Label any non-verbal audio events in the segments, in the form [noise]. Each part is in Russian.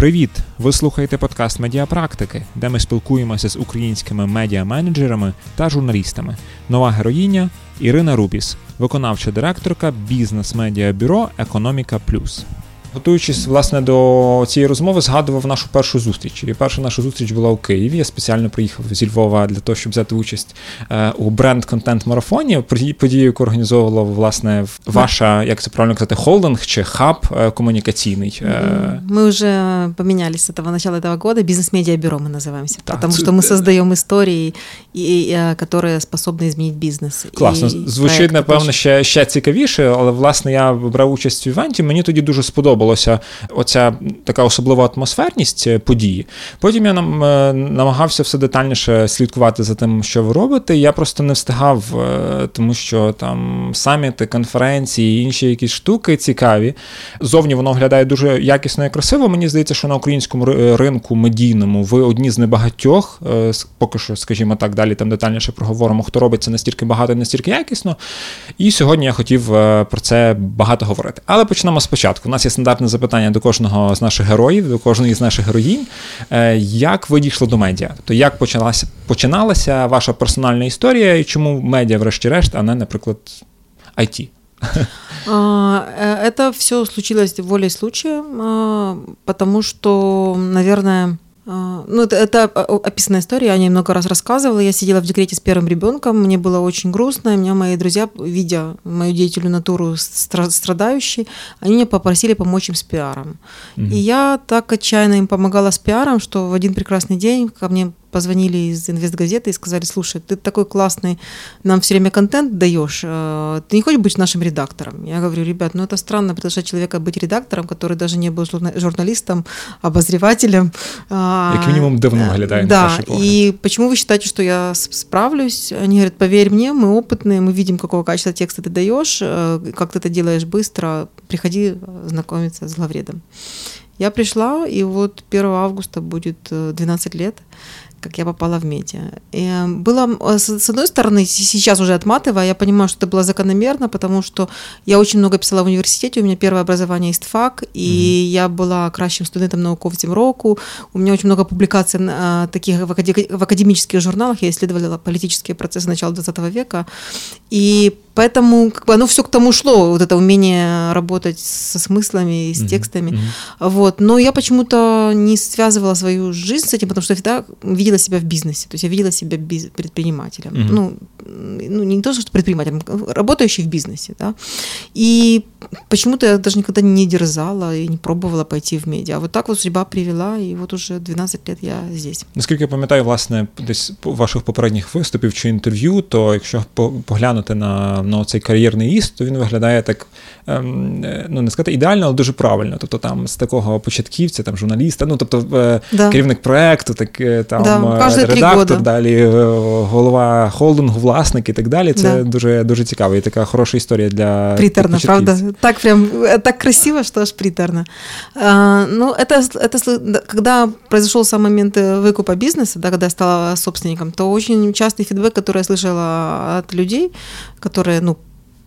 Привіт! Ви слухаєте подкаст Медіапрактики, де ми спілкуємося з українськими медіа-менеджерами та журналістами. Нова героїня Ірина Рубіс, виконавча директорка бізнес-медіабюро Економіка Плюс. Готуючись власне до цієї розмови, згадував нашу першу зустріч. І перша наша зустріч була у Києві. Я спеціально приїхав зі Львова для того, щоб взяти участь е, у бренд-контент марафоні. Подію, яку організовувала власне ваша, як це правильно казати, холдинг чи хаб е, комунікаційний. Е. Ми вже помінялися з того начала этого года. Бізнес-медіабюро ми називаємося. Так, тому що ми создаємо історії, які способні змінити бізнес. Класно. Звучить, напевно, ще, ще цікавіше, але власне я брав участь в івенті. Мені тоді дуже сподобалося сподобалася оця така особлива атмосферність е, події. Потім я нам е, намагався все детальніше слідкувати за тим, що ви робите. Я просто не встигав, е, тому що там саміти, конференції, інші якісь штуки цікаві. Зовні воно виглядає дуже якісно і красиво. Мені здається, що на українському ринку медійному ви одні з небагатьох, поки що, скажімо так, далі там детальніше проговоримо, хто робить це настільки багато і настільки якісно. І сьогодні я хотів про це багато говорити. Але почнемо спочатку. У нас є стандарт стандартне запитання до кожного з наших героїв, до кожної з наших героїнь. Е, як ви дійшли до медіа? Тобто, як почалася починалася ваша персональна історія, і чому медіа, врешті-решт, а не, наприклад, IT? Це все случилось волей случая, потому что, наверное, ну, это, это описанная история, я о ней много раз рассказывала. Я сидела в декрете с первым ребенком, мне было очень грустно. И меня мои друзья, видя мою деятельную натуру страдающей, они меня попросили помочь им с пиаром. Mm-hmm. И я так отчаянно им помогала с пиаром, что в один прекрасный день ко мне позвонили из инвестгазеты и сказали, слушай, ты такой классный, нам все время контент даешь, э, ты не хочешь быть нашим редактором? Я говорю, ребят, ну это странно приглашать человека быть редактором, который даже не был журналистом, обозревателем. Как минимум давно виглядає Да, и почему вы считаете, что я справлюсь? Они говорят, поверь мне, мы опытные, мы видим, какого качества текста ты даешь, э, как ты это делаешь быстро, приходи знакомиться с главредом. Я пришла, и вот 1 августа будет 12 э, лет как я попала в медиа. И было, э, с одной стороны, сейчас уже отматывая, я понимаю, что это было закономерно, потому что я очень много писала в университете, у меня первое образование ИСТФАК, и mm-hmm. я была кращим студентом науковцем року, у меня очень много публикаций а, таких в, в академических журналах, я исследовала политические процессы начала 20 века, и Поэтому как бы оно все к тому шло, вот это умение работать со смыслами и с mm-hmm. текстами. Mm-hmm. Вот. Но я почему-то не связывала свою жизнь с этим, потому что всегда видела себя в бизнесе. То есть я видела себя биз- предпринимателем. Mm-hmm. Ну, ну, не то, что предпринимателем, работающий в бизнесе. Да? И почему-то я даже никогда не дерзала и не пробовала пойти в медиа. А вот так вот судьба привела, и вот уже 12 лет я здесь. Наскільки я пам'ятаю, власне, десь ваших попередніх виступів чи інтерв'ю, то якщо поглянути на, на цей кар'єрний іст, то він виглядає так, ну не сказати ідеально, але дуже правильно. Тобто там з такого початківця, там журналіста, ну тобто е, да. керівник проекту, так е, там да, е, редактор, далі голова холдингу, власник і так далі. Це да. дуже дуже цікаво і така хороша історія для приторно, правда. Так прям так красиво, что аж приторно. А, ну, это, это когда произошел сам момент выкупа бизнеса, да, когда я стала собственником, то очень частый фидбэк, который я слышала от людей, которые, ну,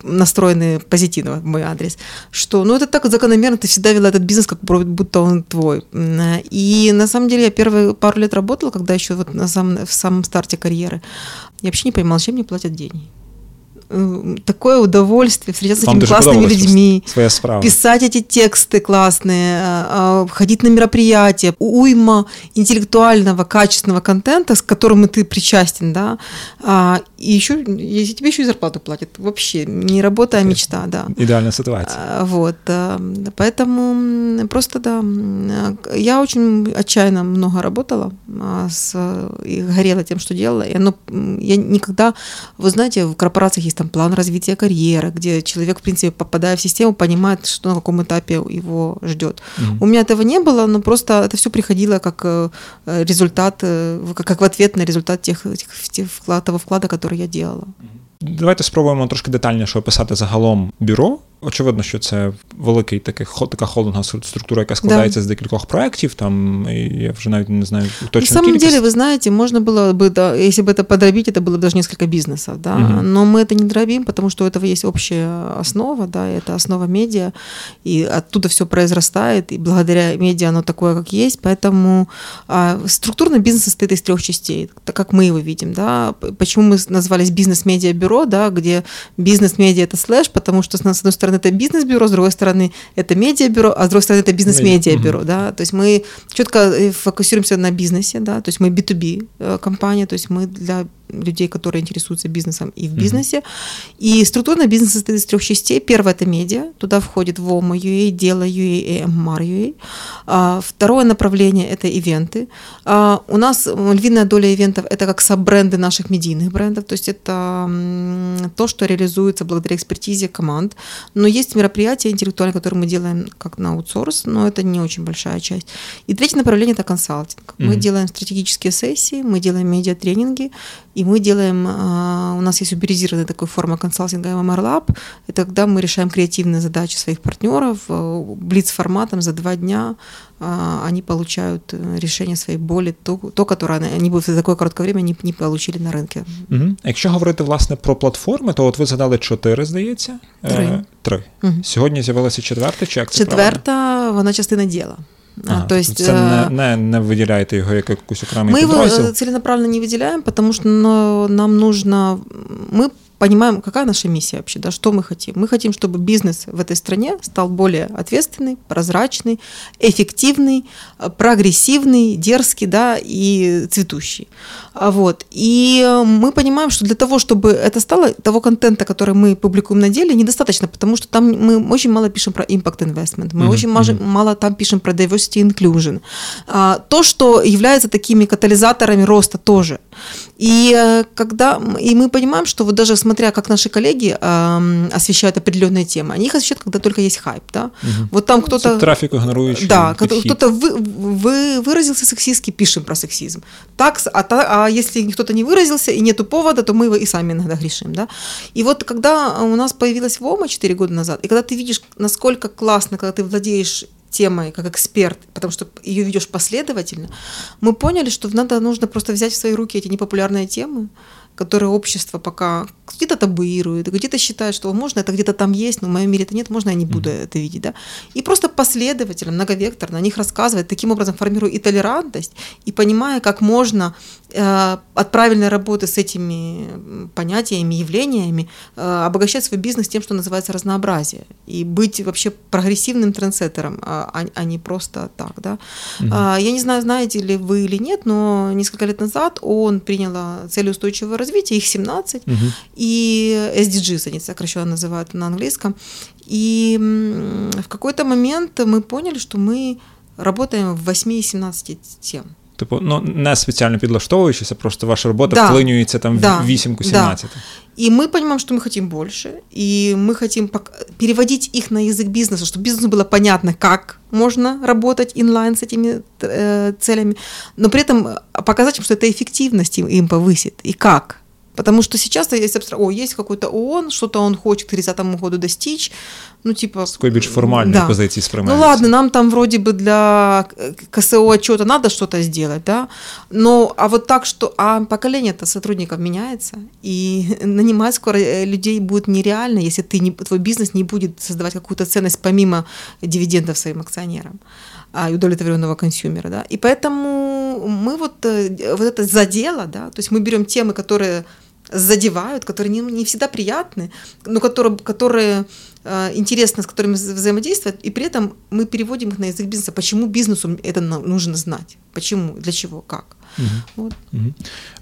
настроены позитивно в мой адрес, что ну это так закономерно, ты всегда вела этот бизнес, как будто он твой. И на самом деле я первые пару лет работала, когда еще вот на самом, в самом старте карьеры, я вообще не понимала, чем мне платят деньги такое удовольствие встречаться Вам с этими классными людьми, писать эти тексты классные, а, ходить на мероприятия, уйма интеллектуального, качественного контента, с которым ты причастен, да, а, и еще, если тебе еще и зарплату платят, вообще не работа, а мечта, да. Идеальная ситуация. А, вот, поэтому просто, да, я очень отчаянно много работала с, и горела тем, что делала, и оно, я никогда, вы знаете, в корпорациях есть там план развития карьеры, где человек, в принципе, попадая в систему, понимает, что на каком этапе его ждет. Mm-hmm. У меня этого не было, но просто это все приходило как э, результат, э, как в ответ на результат тех, тех, тех вклад, того вклада, который я делала. Давайте спробуємо трошки детальніше описати загалом бюро, очевидно, що це великий такий така холдингова структура, яка складається да. з декількох проєктів. Там я вже навіть не знаю точно. На самом кількість. деле, вы знаете, можно было бы, да, если бы это подробить, это было бы даже несколько бизнесов, да. Угу. Но мы это не дробим, потому что у этого есть общая основа, да, это основа медиа, и оттуда все произрастает, и благодаря медиа оно такое, как есть. Поэтому а, структурно бизнес состоит из трех частей, так как мы его видим, да. Почему мы назвались бизнес-медиа-бюро, да, где бизнес-медиа это слэш, потому что с одной стороны это бизнес-бюро, с другой стороны это медиа-бюро, а с другой стороны это бизнес-медиа-бюро, да. То есть мы четко э, фокусируемся на бизнесе, да, то есть мы B2B э, компания, то есть мы для людей, которые интересуются бизнесом и в бизнесе. Mm-hmm. И структурный бизнес состоит из трех частей. Первое – это медиа. Туда входит ВОМА, UA, Дело, UA и ММАР, UA. А, второе направление – это ивенты. А, у нас львиная доля ивентов – это как саб-бренды наших медийных брендов. То есть это то, что реализуется благодаря экспертизе команд. Но есть мероприятия интеллектуальные, которые мы делаем как на аутсорс, но это не очень большая часть. И третье направление – это консалтинг. Mm-hmm. Мы делаем стратегические сессии, мы делаем медиа-тренинги, и мы делаем, а, у нас есть уберизированная такая форма консалтинга MMR Lab, это когда мы решаем креативные задачи своих партнеров, э, блиц-форматом за два дня они получают э, решение своей боли, то, то которое они бы за такое короткое время не, не получили на ринку. Угу. Якщо говорити власне про платформи, то от ви згадали чотири, здається? Три. Е, три. Угу. Сьогодні з'явилася четверта, чи як це Четверта, правильно? вона частина діла. А, то есть, це не, не, не выделяете его как якусь окремий Мы его целенаправленно не выделяем, потому что ну, нам нужно... Мы Понимаем, какая наша миссия вообще, да, что мы хотим. Мы хотим, чтобы бизнес в этой стране стал более ответственный, прозрачный, эффективный, прогрессивный, дерзкий, да, и цветущий. А вот. И мы понимаем, что для того, чтобы это стало, того контента, который мы публикуем на деле, недостаточно, потому что там мы очень мало пишем про impact investment, мы mm-hmm. очень mm-hmm. мало там пишем про diversity inclusion. А, то, что является такими катализаторами роста тоже. И э, когда и мы понимаем, что вот даже смотря как наши коллеги э, освещают определенные темы, они их освещают, когда только есть хайп, да. Угу. Вот там кто-то трафик игнорующий. Да, кто-то вы, вы, выразился сексистски, пишем про сексизм. Так, а, а если кто-то не выразился и нету повода, то мы его и сами иногда грешим, да. И вот когда у нас появилась ВОМА 4 года назад, и когда ты видишь, насколько классно, когда ты владеешь темой как эксперт, потому что ее ведешь последовательно, мы поняли, что надо нужно просто взять в свои руки эти непопулярные темы, которые общество пока где-то табуирует, где-то считает, что можно, это где-то там есть, но в моем мире это нет, можно я не буду mm-hmm. это видеть, да, и просто последовательно, многовекторно о них рассказывать, таким образом формируя и толерантность, и понимая, как можно э, от правильной работы с этими понятиями, явлениями э, обогащать свой бизнес тем, что называется разнообразие, и быть вообще прогрессивным трендсеттером, а, а, а не просто так, да. Mm-hmm. Я не знаю, знаете ли вы или нет, но несколько лет назад он принял цели устойчивого развития, их 17, угу. и SDGs они сокращенно называют на английском. И в какой-то момент мы поняли, что мы работаем в 8 из 17 тем. Типу, ну не спеціально підлаштовуючися, просто ваша робота да, вклинюється там да, в 8 17 да. И мы понимаем, что мы хотим больше, и мы хотим переводить их на язык бизнеса, чтобы бизнесу было понятно, как можно работать инлайн с этими э, целями, но при этом показать им, что это эффективность им, им повысит, и как. Потому что сейчас есть абстракт, о, есть какой-то ООН, что-то он хочет к 30 году достичь, ну, типа... Такой більш формальной да. позиции сприймається. Ну, ладно, нам там вроде бы для КСО отчета надо что-то сделать, да, но, а вот так, что, а поколение-то сотрудников меняется, и [laughs] нанимать скоро э, людей будет нереально, если ты не, твой бизнес не будет создавать какую-то ценность помимо дивидендов своим акционерам а, удовлетворенного консюмера, да, и поэтому мы вот, э, вот это задело, да, то есть мы берем темы, которые задевают, которые не, не всегда приятны, но которые, которые э, интересно, с которыми взаимодействуют, и при этом мы переводим их на язык бизнеса. Почему бизнесу это нужно знать? Почему? Для чего? Как? Угу. От. Угу.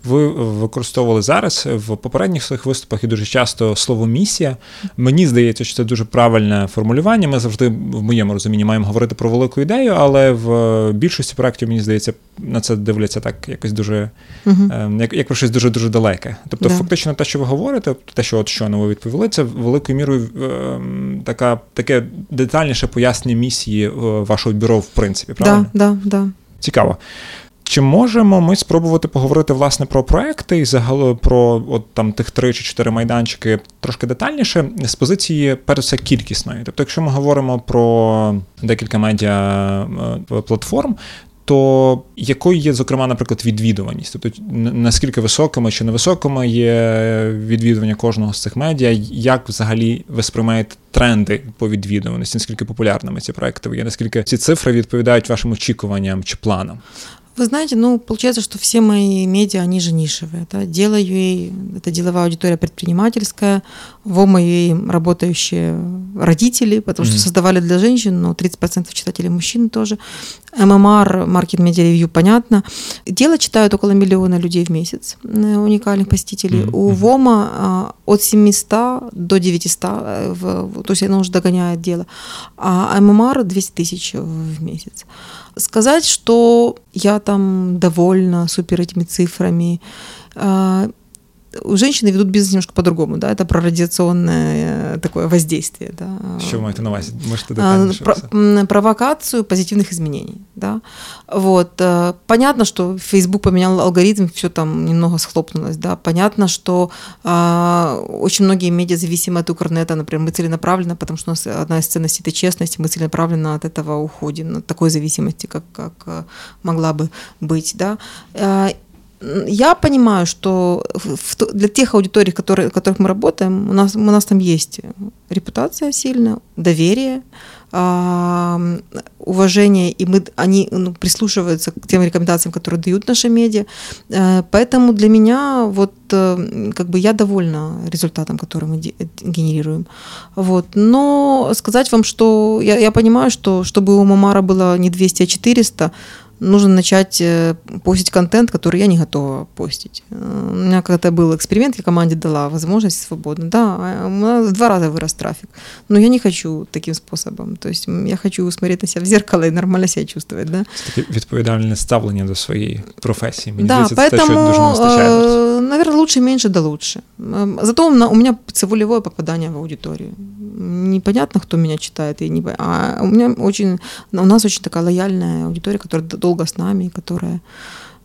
Ви використовували зараз в попередніх своїх виступах і дуже часто слово місія. Мені здається, що це дуже правильне формулювання. Ми завжди, в моєму розумінні, маємо говорити про велику ідею, але в більшості проєктів, мені здається, на це дивляться так якось дуже, угу. як як про щось дуже дуже далеке. Тобто, да. фактично, те, що ви говорите, те, що от щойно ви відповіли, це великою мірою ем, така, таке детальніше пояснення місії е, вашого бюро, в принципі, правильно? Да, да, да. Цікаво. Чи можемо ми спробувати поговорити власне про проекти і загалом про от там тих три чи чотири майданчики трошки детальніше з позиції перш все кількісної? Тобто, якщо ми говоримо про декілька медіа е, платформ, то якою є, зокрема, наприклад, відвідуваність? Тобто наскільки високими чи невисокими є відвідування кожного з цих медіа, як взагалі ви сприймаєте тренди по відвідуваності, наскільки популярними ці проекти є, наскільки ці цифри відповідають вашим очікуванням чи планам? Вы знаете, ну, получается, что все мои медиа, они же нишевые. Да? Делаю ей, это деловая аудитория предпринимательская, в UA работающие родители, потому что mm-hmm. создавали для женщин, но 30% читателей мужчин тоже. ММР, Market Media Review, понятно. Дело читают около миллиона людей в месяц, э, уникальных посетителей. Mm-hmm. У ВОМа а, от 700 до 900, э, в, то есть оно уже догоняет дело. А ММР 200 тысяч в месяц. Сказать, что я там довольна супер этими цифрами, а, женщины ведут бизнес немножко по-другому, да, это про радиационное такое воздействие, да. Что вы маете на увазі? Можете детальніше? Про, провокацию позитивных изменений, да. Вот. Э, понятно, что Facebook поменял алгоритм, все там немного схлопнулось, да. Понятно, что а, очень многие медиа зависимы от Укрнета, например, мы целенаправленно, потому что у нас одна из ценностей – это честность, мы целенаправленно от этого уходим, от такой зависимости, как, как э, могла бы быть, да. Я понимаю, что для тех аудиторий, которые, которых мы работаем, у нас, у нас там есть репутация сильная, доверие, уважение, и мы, они ну, прислушиваются к тем рекомендациям, которые дают наши медиа. Э, поэтому для меня вот э, как бы я довольна результатом, который мы генерируем. Вот. Но сказать вам, что я, я понимаю, что чтобы у Мамара было не 200, а 400, нужно начать э, постить контент, который я не готова постить. Э, у меня когда-то был эксперимент, я команде дала возможность свободно. Да, а у меня в два раза вырос трафик. Но я не хочу таким способом. То есть я хочу смотреть на себя в зеркало и нормально себя чувствовать. Да? Це таке відповідальне ставлення до своєї професії. Мені да, здається, поэтому, те, що дуже не э, наверное, лучше меньше да лучше. Зато у меня целевое попадание в аудиторию. Непонятно, кто меня читает, и не... а у меня очень, у нас очень такая лояльная аудитория, которая долго с нами, которая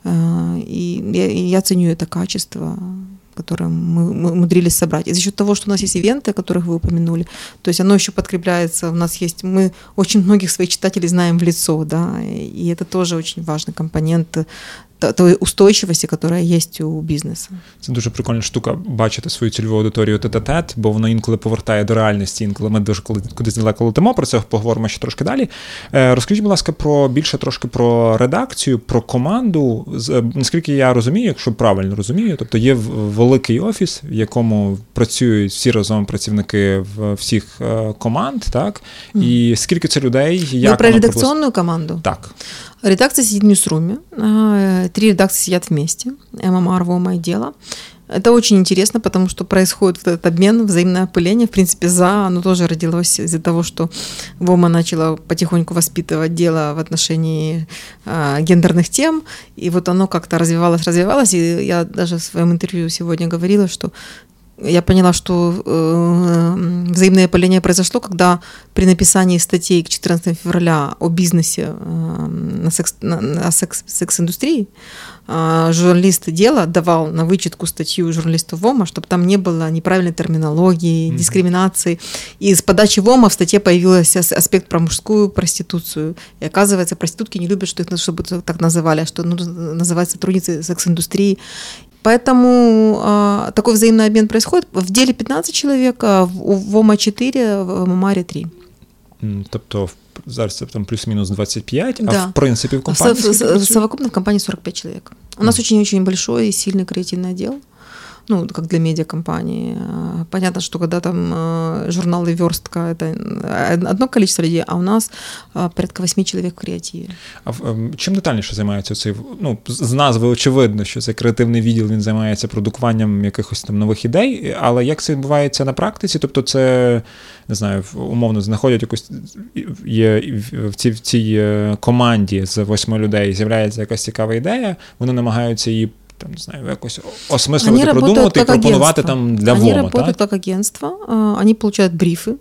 э, и я, я ценю это качество, которое мы, мы умудрились собрать. И за счет того, что у нас есть ивенты, о которых вы упомянули, то есть оно еще подкрепляется, у нас есть, мы очень многих своих читателей знаем в лицо, да, и это тоже очень важный компонент тої устойчивості, яка є у бізнесу. Це дуже прикольна штука бачити свою цільову аудиторію тет-а-тет, бо воно інколи повертає до реальності, інколи ми дуже коли кудись далеко летимо, про це поговоримо ще трошки далі. Е, розкажіть, будь ласка, про більше трошки про редакцію, про команду. Е, наскільки я розумію, якщо правильно розумію, тобто є великий офіс, в якому працюють всі разом працівники всіх е, команд, так? І скільки це людей? Як про редакційну команду? Так. Редакция сидит в Ньюсруме. Три редакции сидят вместе. ММР, ВОМА и Дело. Это очень интересно, потому что происходит вот этот обмен, взаимное опыление. В принципе, за оно тоже родилось из-за того, что ВОМА начала потихоньку воспитывать дело в отношении э, гендерных тем. И вот оно как-то развивалось, развивалось. И я даже в своем интервью сегодня говорила, что я поняла, что э, взаимное опыление произошло, когда при написании статей к 14 февраля о бизнесе э, на, секс, на, на секс, секс-индустрии э, журналист дела давал на вычетку статью журналисту ВОМа, чтобы там не было неправильной терминологии, mm-hmm. дискриминации. И с подачи ВОМа в статье появился аспект про мужскую проституцию. И оказывается, проститутки не любят, что их чтобы так называли, а что нужно называть сотрудницы секс-индустрии. Поэтому э, такой взаимный обмен происходит. В деле 15 человек, а в, в ОМА 4, в ММАРі 3. Тобто зараз там плюс-мінус 25, да. а в принципе в компании в, Совокупно в компании 45 человек. У нас очень-очень большой и сильный креативный отдел ну, как для медиакомпании. Понятно, что когда там э, журналы «Верстка» — это одно количество людей, а у нас э, порядка восьми чоловік в креативі. А чим детальніше займається цей, ну, з назви очевидно, що це креативний відділ, він займається продукуванням якихось там нових ідей, але як це відбувається на практиці? Тобто це, не знаю, умовно знаходять якусь, є в цій, в цій е, команді з восьми людей з'являється якась цікава ідея, вони намагаються її Там, не знаю, якось осмислювати, продумувати і пропонувати там для Они ВОМа, работают так? как агентство, они получают брифы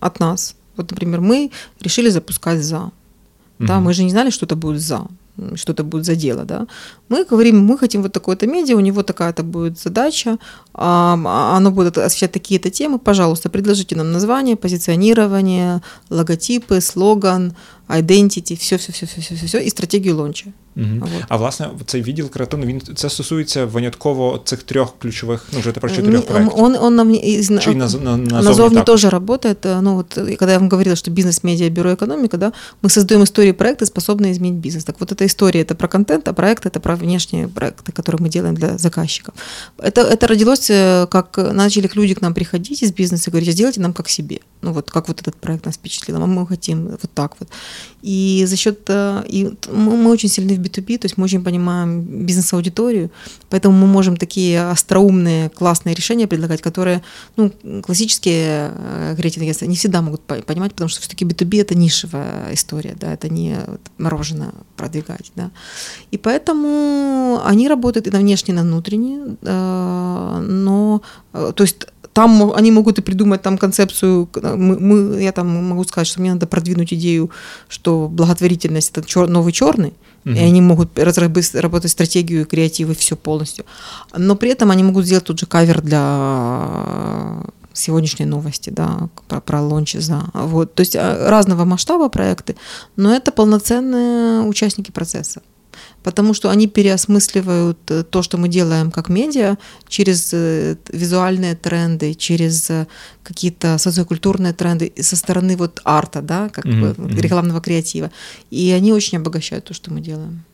от нас. Вот, например, мы решили запускать ЗА. Да, угу. мы же не знали, что это будет ЗА. что это будет за дело, да. Мы говорим, мы хотим вот такое-то медиа, у него такая-то будет задача, а, оно будет освещать такие-то темы, пожалуйста, предложите нам название, позиционирование, логотипы, слоган, identity, все, все, все, все, все, все, все і стратегію лонча. Угу. Вот. А власне, цей відділ креативний, він це стосується винятково цих трьох ключових, ну вже про чотирьох проєктів. Он, он нам из, Чи на, на, назовні, назовні тоже работает. Ну вот, когда я вам говорила, что бизнес-медиа, бюро экономика, да, мы создаем истории проекты, способные изменить бизнес. Так вот эта история, это про контент, а проект это про внешние проекты, которые мы делаем для заказчиков. Это, это родилось, э, как начали люди к нам приходить из бизнеса и говорить, сделайте нам как себе. Ну вот, как вот этот проект нас впечатлил, а мы хотим вот так вот. И за счет, э, и мы, очень сильны в B2B, то есть мы очень понимаем бизнес-аудиторию, поэтому мы можем такие остроумные, классные решения предлагать, которые, ну, классические креативные агентства не всегда могут понимать, потому что все-таки B2B это нишевая история, да, это не мороженое продвигать, да. И поэтому они работают и на внешние, и на внутренние, э, но, э, то есть там они могут и придумать там концепцию. Мы, мы, я там могу сказать, что мне надо продвинуть идею, что благотворительность это чер, новый черный, угу. и они могут разработать стратегию, креатив и все полностью. Но при этом они могут сделать тут же кавер для сегодняшней новости, да, про, про лончи за. Вот. То есть а, разного масштаба проекты, но это полноценные участники процесса потому что они переосмысливают э, то, что мы делаем как медиа, через э, визуальные тренды, через э, какие-то социокультурные тренды со стороны вот арта, да, как mm-hmm. бы рекламного креатива. И они очень обогащают то, что мы делаем.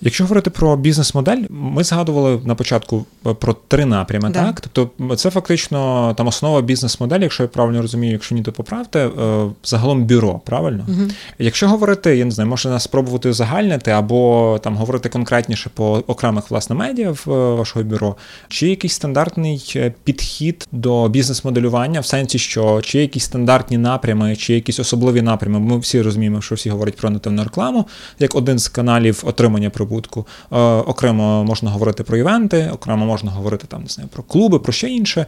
Якщо говорити про бізнес-модель, ми згадували на початку е, про три напрями, да. так? Тобто це фактично там основа бізнес-моделі, якщо я правильно розумію, якщо ні, то поправте, е, загалом бюро, правильно? Угу. Якщо говорити, я не знаю, можна спробувати узагальнити або там говорити конкретніше по окремих власне медіа в е, вашого бюро, чи якийсь стандартний підхід до бізнес-моделювання, в сенсі, що чи якісь стандартні напрями, чи якісь особливі напрями, ми всі розуміємо, що всі говорять про нативну рекламу, як один з каналів отримання прибутку Е, окремо можна говорити про івенти, окремо можна говорити там не знаю, про клуби, про ще інше.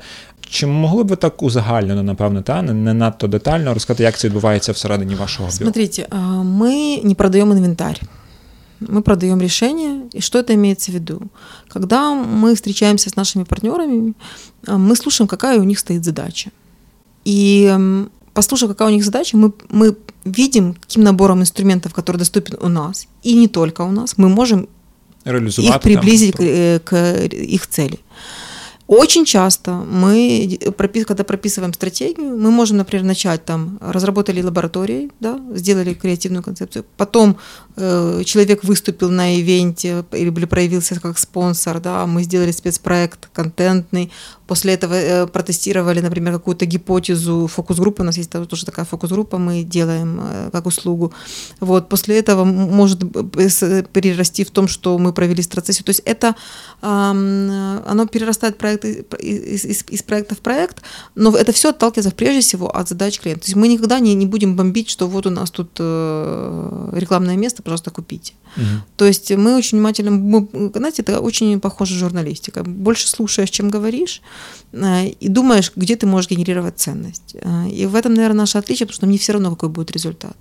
Чи могли б ви так узагальнено, напевне, та не, не надто детально розказати, як це відбувається всередині вашого бюро? Смотрите, мы не продаем инвентарь. Мы продаем решение. И что это имеется в виду? Когда мы встречаемся с нашими партнерами, мы слушаем, какая у них стоит задача. И послушав, какая у них задача, мы, мы видим, каким набором инструментов, который доступен у нас, и не только у нас, мы можем их приблизить там, к, э, к их цели. Очень часто мы, когда прописываем стратегию, мы можем, например, начать там, разработали лаборатории, да, сделали креативную концепцию, потом э, человек выступил на ивенте или проявился как спонсор, да, мы сделали спецпроект контентный, После этого э, протестировали, например, какую-то гипотезу фокус-группы. У нас есть тоже такая фокус-группа, мы делаем э, как услугу. Вот. После этого может перерасти в том, что мы провели страцессию. То есть это оно перерастает проект из, из, из проекта в проект, но это все отталкивается прежде всего от задач клиента. То есть мы никогда не, не будем бомбить, что вот у нас тут э, рекламное место, пожалуйста, купите. Угу. То есть мы очень внимательно, мы, знаете, это очень похоже журналистика. Больше слушаешь, чем говоришь, э, и думаешь, где ты можешь генерировать ценность. Э, и в этом, наверное, наше отличие, потому что мне все равно, какой будет результат.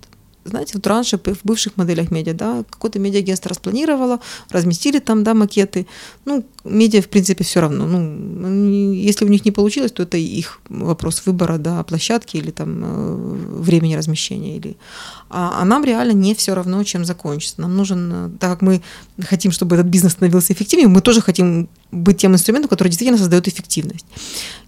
Знаете, вот раньше в бывших моделях медиа, да, какое-то медиагентство распланировало, разместили там, да, макеты. Ну, медиа, в принципе, все равно. Ну, если у них не получилось, то это их вопрос выбора, да, площадки или там э, времени размещения. Или... А, а нам реально не все равно, чем закончится. Нам нужен, э, так как мы хотим, чтобы этот бизнес становился эффективнее, мы тоже хотим быть тем инструментом, который действительно создает эффективность.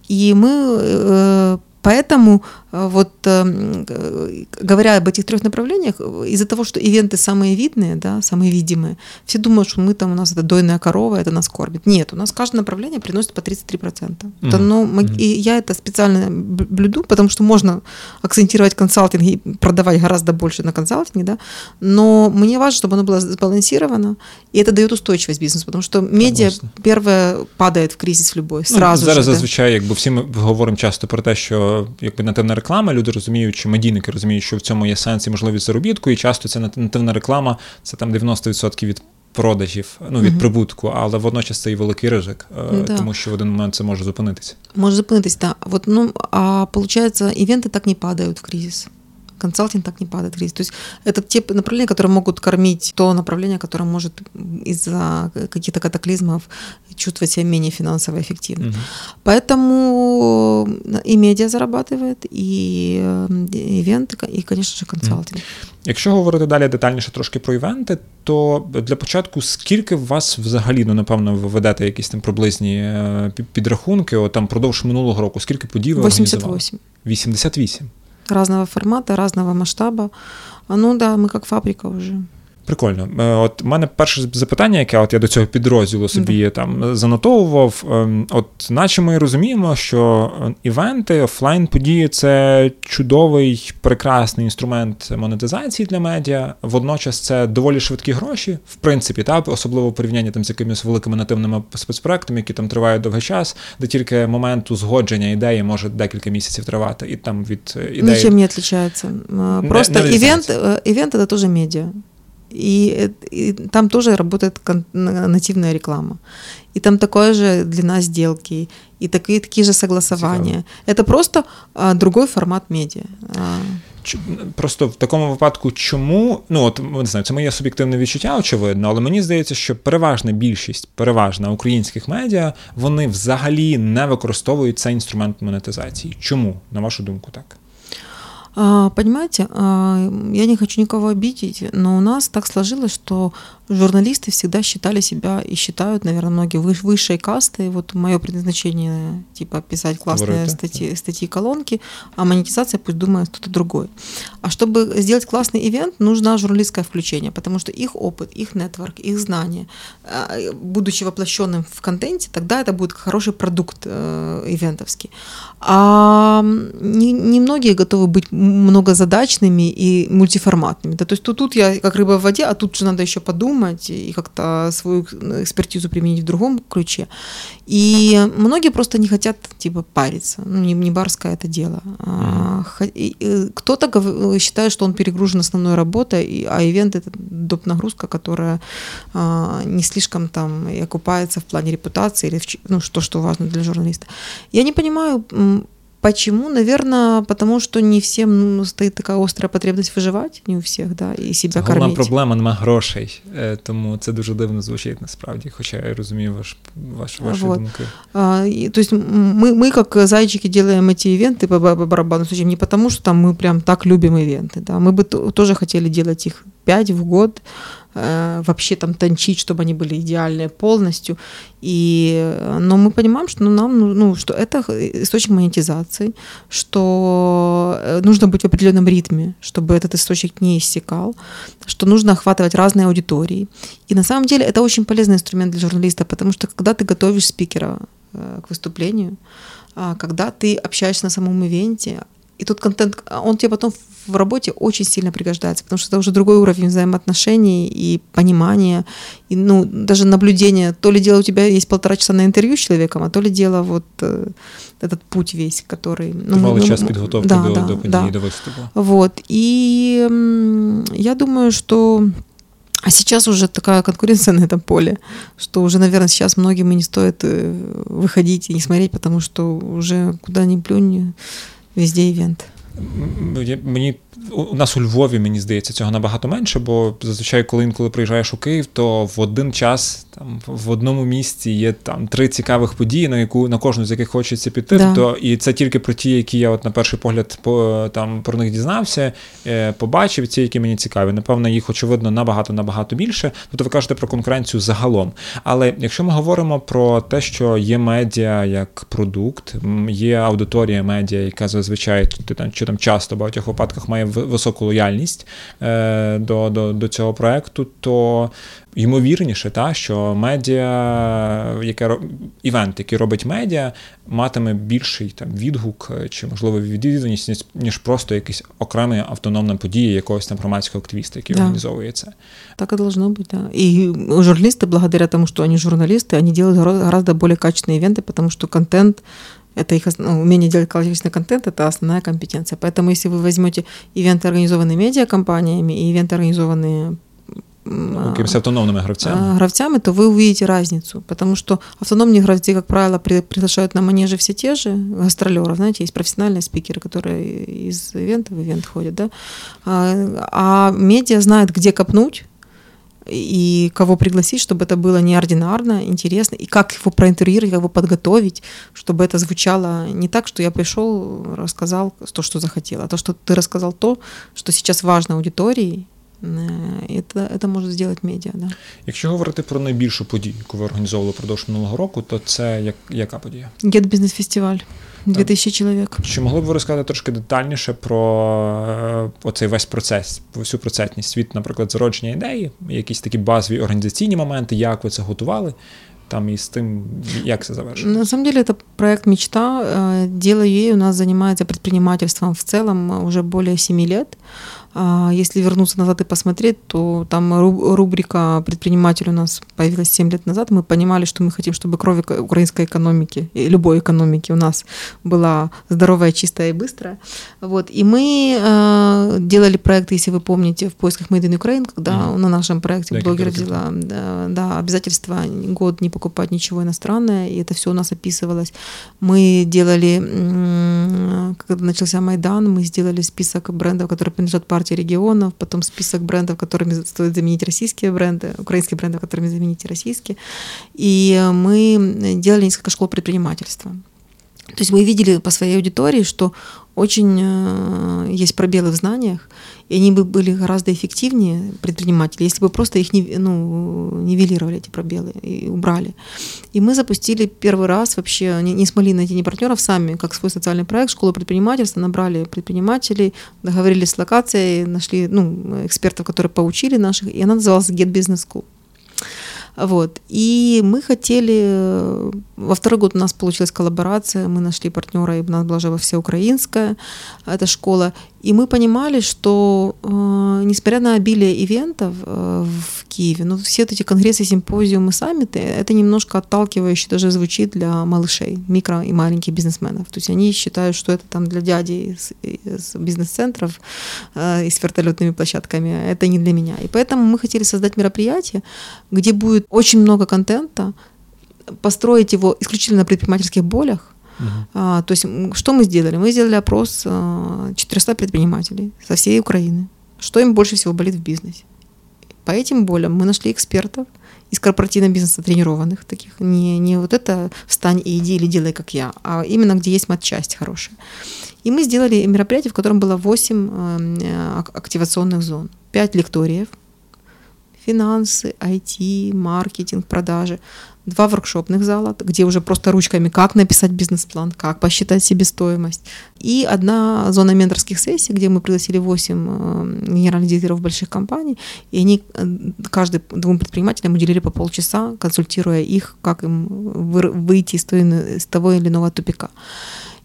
И мы э, Поэтому э, вот э, говоря об этих трех направлениях, из-за того, что ивенты самые видные, да, самые видимые, все думают, что мы там у нас это дойная корова, это нас кормит. Нет, у нас каждое направление приносит по 33%. Mm-hmm. Это, ну, mm-hmm. И я это специально блюду, потому что можно акцентировать консалтинг и продавать гораздо больше на консалтинге, да, но мне важно, чтобы оно было сбалансировано, и это дает устойчивость бизнесу, потому что медиа Конечно. первое падает в кризис любой, ну, сразу ну, зараз же, зазвичай, якби всі ми говоримо часто про те, що якби нативна реклама, люди розуміють, чи медійники розуміють, що в цьому є сенс і можливість заробітку, і часто ця нативна реклама це там 90% від. Продажів, ну від uh прибутку, але водночас це і великий ризик, да. тому що в один момент це може зупинитися. Може зупинитися, так. Вот, ну, а получается, івенти так не падають в кризис консалтинг так не падает кризис. То есть это те направления, которые могут кормить то направление, которое может из-за каких-то катаклизмов чувствовать себя менее финансово эффективно. Угу. Поэтому и медиа зарабатывает, и ивенты, и, конечно же, консалтинг. Угу. Якщо говорити далі детальніше трошки про івенти, то для початку скільки в вас взагалі, ну напевно, ви ведете якісь там приблизні підрахунки, от там продовж минулого року, скільки подій ви 88. 88. Разного формату, разного масштабу. Ну да, ми як фабрика вже. Прикольно. Е, от у мене перше запитання, яке от я до цього підрозділу собі mm. там занотовував. Ем, от, наче ми розуміємо, що е, івенти, офлайн події це чудовий, прекрасний інструмент монетизації для медіа. Водночас це доволі швидкі гроші, в принципі, та особливо в порівнянні там з якимись великими нативними спецпроектами, які там тривають довгий час, де тільки момент узгодження ідеї може декілька місяців тривати, і там від е, ідеї... Нічим не відрізняється. Просто не, не івент, івент це теж медіа. И, и там тоже работает нативная реклама. И там такая же длина сделки, и такие, такие же согласования. Цікаво. Это просто а, другой формат медіа. Просто в такому випадку, чому ну от не знаю, це моє суб'єктивне відчуття, очевидно, але мені здається, що переважна більшість, переважна українських медіа, вони взагалі не використовують цей інструмент монетизації. Чому, на вашу думку, так? А, понимаете, а, я не хочу никого обидеть, но у нас так сложилось, что журналисты всегда считали себя и считают, наверное, многие высшей кастой. Вот мое предназначение типа писать классные статьи, статьи, колонки, а монетизация пусть думает кто-то другой. А чтобы сделать классный ивент, нужно журналистское включение, потому что их опыт, их нетворк, их знания, а, будучи воплощенным в контенте, тогда это будет хороший продукт э, ивентовский. А немногие не готовы быть многозадачными и мультиформатными. Да, то есть тут, тут я как рыба в воде, а тут же надо еще подумать и как-то свою экспертизу применить в другом ключе. И многие просто не хотят типа париться. Ну, не, не барское это дело. Mm-hmm. Кто-то считает, что он перегружен основной работой, а ивент это доп. нагрузка, которая а, не слишком там и окупается в плане репутации или в, ну, что, что важно для журналиста. Я не понимаю, Почему? Наверное, потому что не всем ну, стоит такая острая потребность выживать, не у всех, да, і себе це кормити. проблема нема грошей, тому це дуже дивно звучить насправді, хоча я розумію ваш, ваш, ваші вот. думки. А, и, то есть мы, мы, как зайчики, делаем эти ивенты по, по барабану случаям не потому, что там мы прям так любим ивенты, да, мы бы тоже хотели делать их пять в год, Э, вообще там тончить, чтобы они были идеальные полностью. И, но мы понимаем, что ну, нам, ну, что это источник монетизации, что э, нужно быть в определенном ритме, чтобы этот источник не иссякал, что нужно охватывать разные аудитории. И на самом деле это очень полезный инструмент для журналиста, потому что когда ты готовишь спикера э, к выступлению, а, когда ты общаешься на самом ивенте, и тут контент, он тебе потом в работе очень сильно пригождается, потому что это уже другой уровень взаимоотношений и понимания, и ну, даже наблюдения. То ли дело у тебя есть полтора часа на интервью с человеком, а то ли дело вот э, этот путь весь, который... Ну, Тривалий ну, час подготовки да, до, да, до да. до. Вот. И я думаю, что а сейчас уже такая конкуренция [laughs] на этом поле, что уже, наверное, сейчас многим и не стоит э, выходить и не смотреть, потому что уже куда ни плюнь, везде ивент. Мені у нас у Львові, мені здається, цього набагато менше, бо зазвичай, коли інколи приїжджаєш у Київ, то в один час там в одному місці є там три цікавих події, на яку на кожну з яких хочеться піти. Да. То і це тільки про ті, які я от на перший погляд по там про них дізнався, е, побачив ті, які мені цікаві. Напевно, їх очевидно набагато набагато більше. Тобто ви кажете про конкуренцію загалом. Але якщо ми говоримо про те, що є медіа як продукт, є аудиторія медіа, яка зазвичай чи там чи там часто в багатьох випадках має високу лояльність е, до, до, до цього проекту, то ймовірніше, та, що медіа, яке івент, який робить медіа, матиме більший там відгук чи, можливо, відвідуваність, ніж просто якась окрема автономна подія якогось там громадського активіста, який да. організовує це. Так и должно быть, да. И журналисты, благодаря тому, что они журналисты, они делают гораздо более качественные ивенты, потому что контент Это их ну, умение делать качественный контент, это основная компетенция. Поэтому если вы возьмете ивенты, организованные медиакомпаниями, и ивенты, организованные якимись автономными гравцами. гравцами, то вы увидите разницу, потому что автономные гравцы, как правило, приглашают на манеже все те же гастролеров, знаете, есть профессиональные спикеры, которые из ивента в ивент ходят, да, а, а медиа знает, где копнуть, и кого пригласить, чтобы это было неординарно, интересно, и как его проинтервьюировать, как его подготовить, чтобы это звучало не так, что я пришел, рассказал то, что захотел, а то, что ты рассказал то, что сейчас важно аудитории, це, це може зробити медіа. Да. Якщо говорити про найбільшу подію, яку ви організовували впродовж минулого року, то це як, яка подія? Get Business Фестиваль. 2000 чоловік. Чи могли б ви розказати трошки детальніше про е, оцей весь процес, всю процесність від, наприклад, зародження ідеї, якісь такі базові організаційні моменти, як ви це готували? Там и с тем, як це завершено? На самом деле это проект «Мечта». Э, дело ей у нас занимается предпринимательством в целом уже более 7 лет. А, если вернуться назад и посмотреть, то там рубрика «Предприниматель» у нас появилась 7 лет назад. Мы понимали, что мы хотим, чтобы кровь украинской экономики, любой экономики у нас была здоровая, чистая и быстрая. Вот. И мы э, делали проект, если вы помните, в поисках Made in Ukraine, когда mm-hmm. на нашем проекте да, блогер взяла да, да, обязательство год не покупать ничего иностранное, и это все у нас описывалось. Мы делали, когда начался Майдан, мы сделали список брендов, которые принадлежат партии партии регионов, потом список брендов, которыми стоит заменить российские бренды, украинские бренды, которыми заменить российские. И мы делали несколько школ предпринимательства. То есть мы видели по своей аудитории, что очень э, есть пробелы в знаниях, и они бы были гораздо эффективнее, предприниматели, если бы просто их не, ну, нивелировали, эти пробелы, и убрали. И мы запустили первый раз вообще, не, не смогли найти ни партнеров сами, как свой социальный проект, школу предпринимательства, набрали предпринимателей, договорились с локацией, нашли ну, экспертов, которые поучили наших, и она называлась Get Business School. Вот. И мы хотели... Во второй год у нас получилась коллаборация, мы нашли партнера, и у нас была же всеукраинская эта школа. И мы понимали, что э, несмотря на обилие ивентов э, в Киеве, ну, все эти конгрессы, симпозиумы, саммиты, это немножко отталкивающе даже звучит для малышей, микро и маленьких бизнесменов. То есть они считают, что это там для дяди из, из бизнес-центров э, и с вертолетными площадками. Это не для меня. И поэтому мы хотели создать мероприятие, где будет очень много контента, построить его исключительно на предпринимательских болях, Uh-huh. А, то есть что мы сделали? Мы сделали опрос 400 а, предпринимателей со всей Украины. Что им больше всего болит в бизнесе? По этим болям мы нашли экспертов из корпоративного бизнеса тренированных таких. Не, не вот это «встань и иди» или «делай, как я», а именно где есть матчасть хорошая. И мы сделали мероприятие, в котором было 8 э, активационных зон. 5 лекториев, финансы, IT, маркетинг, продажи два воркшопных зала, где уже просто ручками, как написать бизнес-план, как посчитать себестоимость. И одна зона менторских сессий, где мы пригласили 8 э, генеральных директоров больших компаний, и они э, каждый двум предпринимателям уделили по полчаса, консультируя их, как им выйти из, той, из того или иного тупика.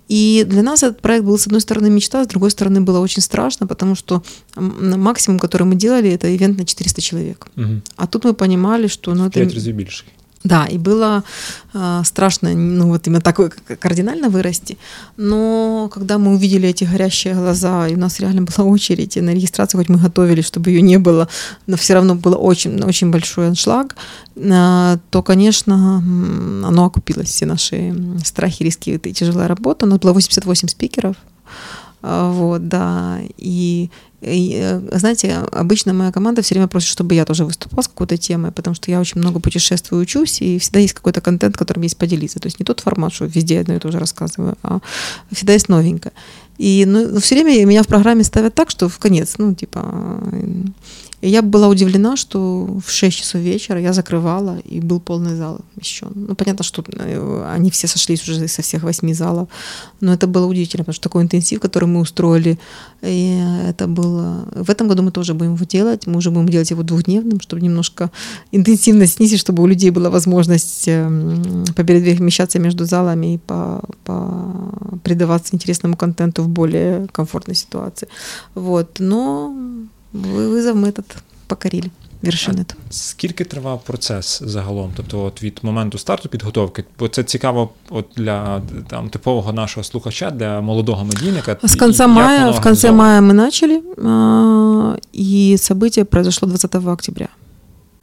И для нас этот проект был, с одной стороны, мечта, с другой стороны, было очень страшно, потому что максимум, который мы делали, это ивент на 400 человек. Угу. А тут мы понимали, что... Ну, это... разів більше. Да, и было э, страшно, ну вот именно так кардинально вырасти. Но когда мы увидели эти горящие глаза, и у нас реально была [laughs] очередь на регистрацию, хоть мы готовились, чтобы ее не было, но все равно было очень, очень большой аншлаг, э, то, конечно, оно окупилось, все наши страхи, риски и тяжелая работа. У нас было 88 спикеров, вот, да, и и, э, знаете, обычно моя команда все время просит, чтобы я тоже выступала с какой-то темой, потому что я очень много путешествую, учусь, и всегда есть какой-то контент, которым есть поделиться. То есть не тот формат, что везде одно и то же рассказываю, а всегда есть новенькое. И ну, все время меня в программе ставят так, что в конец, ну, типа, и я была удивлена, что в 6 часов вечера я закрывала, и был полный зал еще. Ну, понятно, что э, они все сошлись уже со всех восьми залов, но это было удивительно, потому что такой интенсив, который мы устроили, и это было... В этом году мы тоже будем его делать, мы уже будем делать его двухдневным, чтобы немножко интенсивность снизить, чтобы у людей была возможность эм, перемещаться между залами и по, по предаваться интересному контенту в более комфортной ситуации. Вот. Но визов ми тут покорили. Вершини. Скільки тривав процес загалом? Тобто от від моменту старту підготовки? Бо це цікаво от для там, типового нашого слухача, для молодого медійника. З конца мая, в конце мая мы начали, и событие произошло 20 октября.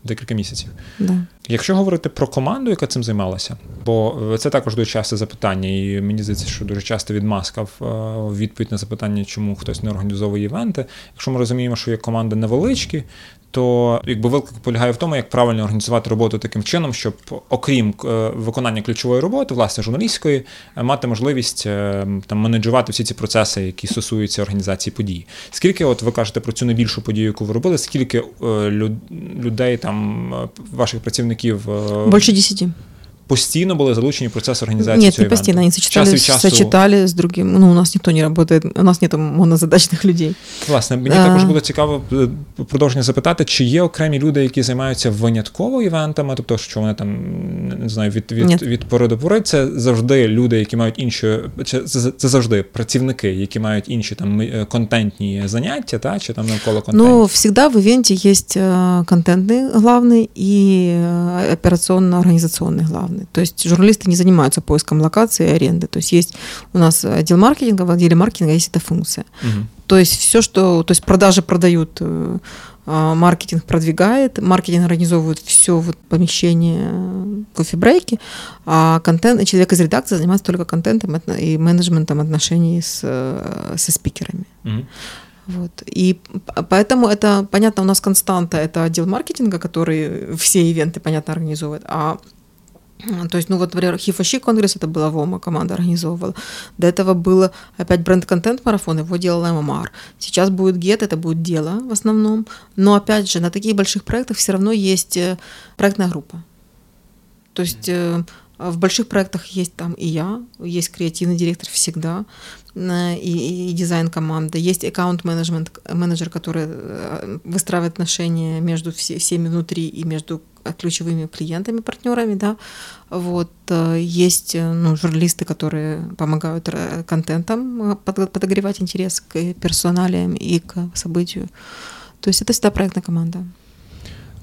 Декілька місяців. Да. Якщо говорити про команду, яка цим займалася, бо це також дуже часте запитання, і мені здається, що дуже часто відмазка в відповідь на запитання, чому хтось не організовує івенти. Якщо ми розуміємо, що є команда невеличкі, то якби виклик полягає в тому, як правильно організувати роботу таким чином, щоб, окрім е, виконання ключової роботи, власне журналістської, е, мати можливість е, там менеджувати всі ці процеси, які стосуються організації події. Скільки, от ви кажете про цю найбільшу подію, яку ви робили, скільки людей там ваших працівників більше 10 постійно були залучені в процес організації Нет, не постійно, вони сочетали, Час часу... сочетали з другим. Ну, у нас ніхто не працює, у нас нет монозадачних людей. Власне, мені а... також було цікаво е, продовження запитати, чи є окремі люди, які займаються винятково івентами, тобто, що вони там не знаю, від від, від пори до пори, це завжди люди, які мають інші, це, це завжди працівники, які мають інші там е, контентні заняття, та чи там навколо контенту? Ну, завжди в івенті є е, контентний главний і операційно-організаційний главный. То есть журналисты не занимаются поиском локации и аренды. То есть есть у нас отдел маркетинга, в отделе маркетинга есть эта функция. Угу. То есть все, что, то есть продажи продают, э, а, маркетинг продвигает, маркетинг организовывает все вот помещение кофе-брейки, а контент, человек из редакции занимается только контентом и менеджментом отношений с, э, со спикерами. Угу. Вот. И поэтому это, понятно, у нас константа – это отдел маркетинга, который все ивенты, понятно, организовывает, а то есть, ну вот, например, Хифаши конгресс, это была ВОМА, команда организовывала. До этого было опять бренд-контент марафон, его делала ММР. Сейчас будет ГЕТ, это будет дело в основном. Но опять же, на таких больших проектах все равно есть э, проектная группа. То есть в больших проектах есть там и я, есть креативный директор всегда, э, и, и дизайн команда, есть аккаунт менеджмент менеджер, который выстраивает отношения между все, всеми внутри и между ключевыми клиентами, партнерами, да, вот, э, есть э, ну, журналисты, которые помогают контентом э, подогревать интерес к персоналиям і к событию. Тобто це всегда проектна команда.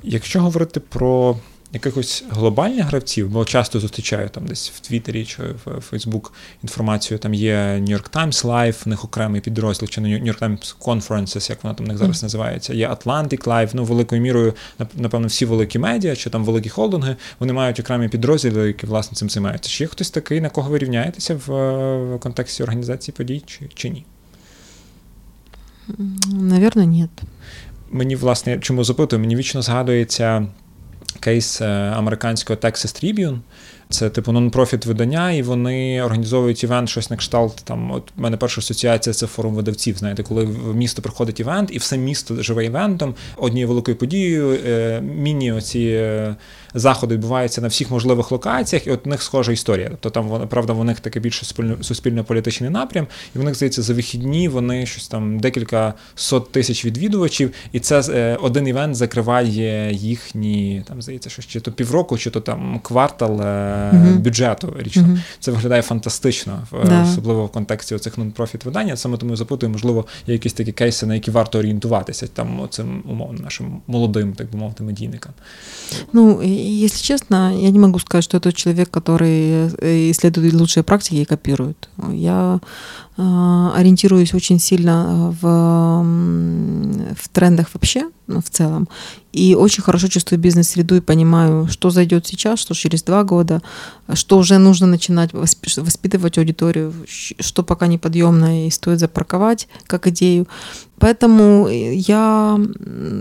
Якщо говорити про якихось глобальних гравців, бо часто зустрічаю там десь в Твіттері чи в Фейсбук інформацію. Там є New York Times Live, в них окремий підрозділ, чи New York Times Conferences, як вона там в них зараз називається. Є Atlantic Live, ну великою мірою, напевно, всі великі медіа чи там великі холдинги, вони мають окремі підрозділи, які власне цим займаються. Чи є хтось такий, на кого ви рівняєтеся в, контексті організації подій, чи, чи ні? Наверное, нет. Мені, власне, чому запитую, мені вічно згадується кейс е, американського Texas Tribune. Це типу нон-профіт видання, і вони організовують івент, щось на кшталт. Там от в мене перша асоціація це форум видавців. Знаєте, коли в місто приходить івент, і все місто живе івентом, однією великою подією, е, міні оці е, заходи відбуваються на всіх можливих локаціях, і от у них схожа історія. Тобто там правда, в них такий більше суспільно-політичний напрям, і в них здається за вихідні вони щось там декілька сот тисяч відвідувачів, і це е, один івент закриває їхні там здається, що чи то півроку, чи то там квартал uh бюджету річно. uh Це виглядає фантастично, да. особливо в контексті цих нон-профіт видань. Саме тому запитую, можливо, є якісь такі кейси, на які варто орієнтуватися там цим умовно нашим молодим, так би мовити, медійникам. Ну, если честно, я не могу сказать, что это человек, который э, исследует лучшие практики и копирует. Я э, ориентируюсь очень сильно в, в трендах вообще, Ну, в целом, и очень хорошо чувствую бизнес-среду и понимаю, что зайдет сейчас, что через два года, что уже нужно начинать воспитывать аудиторию, что пока неподъемно и стоит запарковать как идею. Поэтому я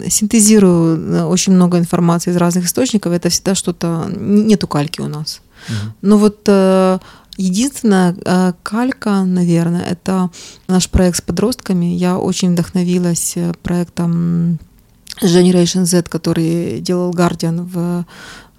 синтезирую э, очень много информации из разных источников. Это всегда что-то... Нету кальки у нас. Угу. Но вот э, единственная э, калька, наверное, это наш проект с подростками. Я очень вдохновилась проектом Generation Z, который делал Guardian в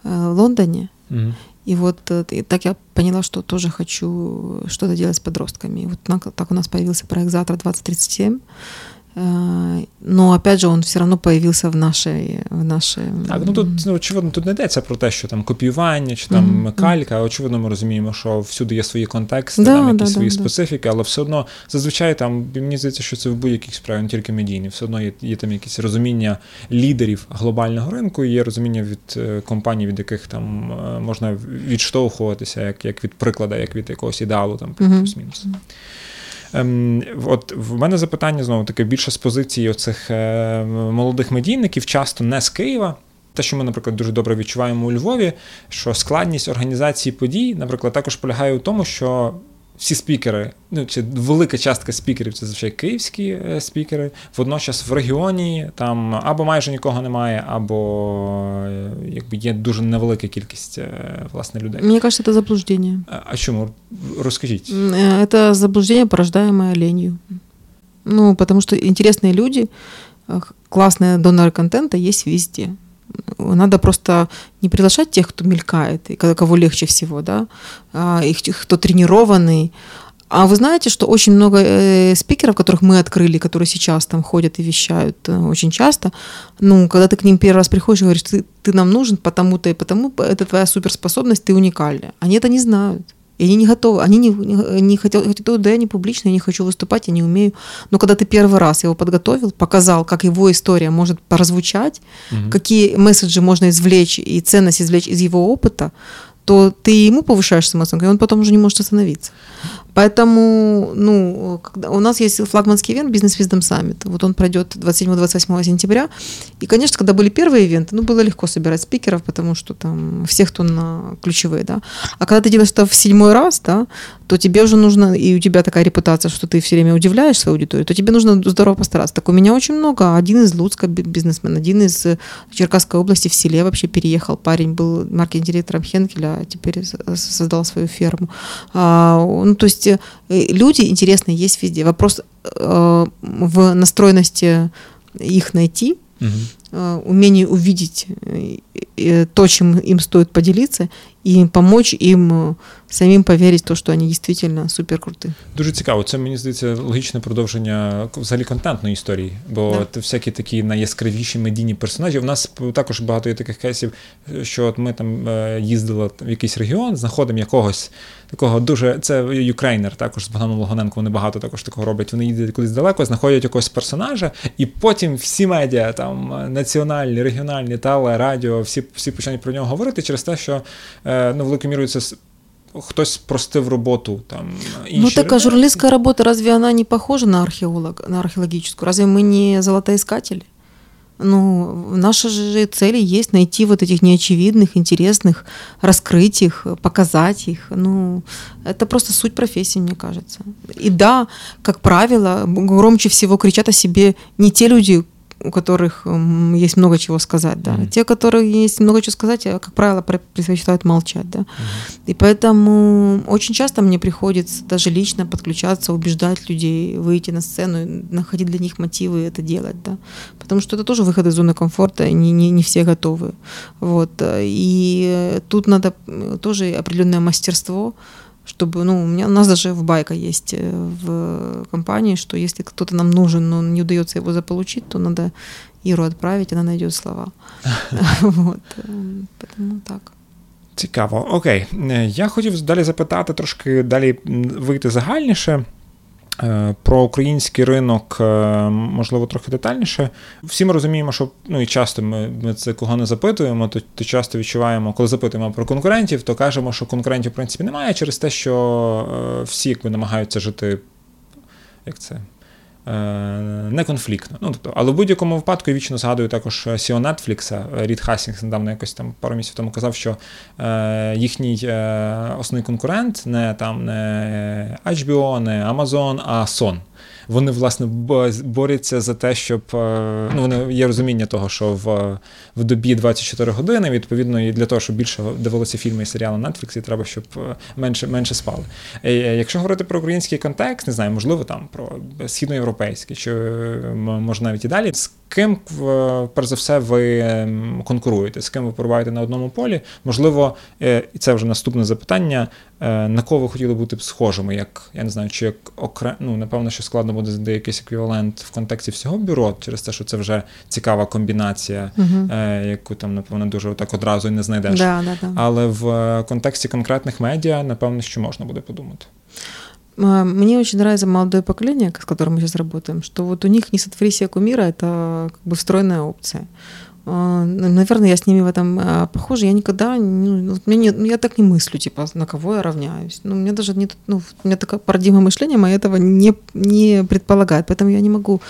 Лондоне. Угу. И вот и так я поняла, что тоже хочу что-то делать с подростками. И вот так у нас появился проект «Завтра 2037», Э, но опять же, он все равно появился в нашій. В нашій... Так, ну тут ну, очевидно, тут не йдеться про те, що там копіювання чи там mm-hmm. калька. Очевидно, ми розуміємо, що всюди є свої контексти, да, там якісь да, свої да, специфіки, але все одно зазвичай там мені здається, що це в будь-яких справах, не тільки медійні, все одно є, є там якісь розуміння лідерів глобального ринку, і є розуміння від е, компаній, від яких там е, можна відштовхуватися, як як від приклада, як від якогось ідеалу, там плюс-мінус. Mm-hmm. Ем, От в мене запитання знову таке більше з позиції оцих е, молодих медійників, часто не з Києва. Те, що ми, наприклад, дуже добре відчуваємо у Львові, що складність організації подій, наприклад, також полягає у тому, що всі спікери, ну чи велика частка спікерів це звичайно київські е, спікери. Водночас в регіоні там або майже нікого немає, або е, якби є дуже невелика кількість е, власне людей. Мені кажется, це заблуждення. А, а чому? Розкажіть. Це заблуждение, порождаемое ленью. Ну, потому что интересные люди, классные доноры контента есть везде. Надо просто не приглашать тех, кто мелькает, и кого легче всего, да, а их, кто тренированный. А вы знаете, что очень много э, спикеров, которых мы открыли, которые сейчас там ходят и вещают э, очень часто, ну, когда ты к ним первый раз приходишь и говоришь, ты, ты нам нужен потому-то и потому, это твоя суперспособность, ты уникальная. Они это не знают. И они не готовы, они не, не, не хотят, хотят, да, я не публично, я не хочу выступать, я не умею. Но когда ты первый раз его подготовил, показал, как его история может прозвучать, угу. какие месседжи можно извлечь и ценность извлечь из его опыта, то ты ему повышаешь самооценку, и он потом уже не может остановиться. Поэтому, ну, когда, у нас есть флагманский ивент «Бизнес Wisdom Summit». Вот он пройдет 27-28 сентября. И, конечно, когда были первые ивенты, ну, было легко собирать спикеров, потому что там все, кто на ключевые, да. А когда ты делаешь это в седьмой раз, да, то тебе уже нужно, и у тебя такая репутация, что ты все время удивляешь свою аудиторию, то тебе нужно здорово постараться. Так у меня очень много. Один из Луцка бизнесмен, один из Черкасской области в селе вообще переехал. Парень был маркетинг-директором Хенкеля, а теперь создал свою ферму. А, ну, то есть э, люди интересные есть везде. Вопрос э, в настроенности их найти, угу. э, умении увидеть э, то, чем им стоит поделиться, и помочь им самим повірити, то, що вони дійсно суперкруті. Дуже цікаво. Це мені здається логічне продовження взагалі контентної історії, бо да. всякі такі найяскравіші медійні персонажі. У нас також багато є таких кейсів, що от ми там е, їздили в якийсь регіон, знаходимо якогось такого дуже. Це юкрейнер, також з Богданом Логоненко. Вони багато також такого роблять. Вони їздять кудись далеко, знаходять якогось персонажа, і потім всі медіа, там національні, регіональні, теле, радіо, всі всі починають про нього говорити через те, що е, ну, великою мірою це хтось простив роботу там. Ну так, а журналистская работа, разве она не похожа на археолог, на археологическую? Разве мы не золотоискатели? Ну, наша же цель есть найти вот этих неочевидных, интересных, раскрыть их, показать их. Ну, это просто суть профессии, мне кажется. И да, как правило, громче всего кричат о себе не те люди, у которых есть много чего сказать, да. Mm-hmm. Те, которые есть много чего сказать, а, как правило, предпочитают молчать, да. Mm-hmm. И поэтому очень часто мне приходится даже лично подключаться, убеждать людей, выйти на сцену, находить для них мотивы это делать, да. Потому что это тоже выход из зоны комфорта, не, не, не все готовы. Вот. И тут надо тоже определенное мастерство, чтобы, ну, у меня, у нас даже в байка есть э, в компании, что если кто-то нам нужен, но не удается его заполучить, то надо Иру отправить, она найдет слова. [laughs] Вот. Э, поэтому так. Цікаво. Окей. Е, я хотів далі запитати, трошки далі вийти загальніше. Е, про український ринок, е, можливо, трохи детальніше. Всі ми розуміємо, що ну і часто ми, ми це кого не запитуємо, то, то часто відчуваємо, коли запитуємо про конкурентів, то кажемо, що конкурентів в принципі немає через те, що е, всі якби намагаються жити. Як це? Е, не конфліктно. Ну, тобто, Але в будь-якому випадку я вічно згадую також Сіо Нетфлікса, Рід Хасінгс недавно якось там пару місяців тому казав, що е, їхній е, основний конкурент не там не HBO, не Amazon, а Son вони власне борються за те, щоб е, ну вони є розуміння того, що в в добі 24 години, відповідно, і для того, щоб більше дивилися фільми і серіали на Netflix, треба, щоб е, менше менше спали. Е, Якщо говорити про український контекст, не знаю, можливо, там про східноєвропейський, чи може навіть і далі, з ким перш за все ви конкуруєте, з ким ви перебуваєте на одному полі? Можливо, і це вже наступне запитання. На кого ви хотіли бути схожими, як я не знаю, чи як окремо, ну напевно, що складно буде знайти якийсь еквівалент в контексті всього бюро, через те, що це вже цікава комбінація, угу. е, яку там, напевно, дуже так одразу і не знайдеш. Да, да, да. Але в контексті конкретних медіа, напевно, що можна буде подумати. Мне очень нравится молодое поколение, с которым мы сейчас работаем, что вот у них не сотвори себе кумира, это как бы встроенная опция. А, наверное, я с ними в этом а, похожа. Я никогда, ну, мне не, я так не мыслю, типа, на кого я равняюсь. Ну, мне даже не, ну, у меня такая парадигма мышления моя этого не, не предполагает, поэтому я не могу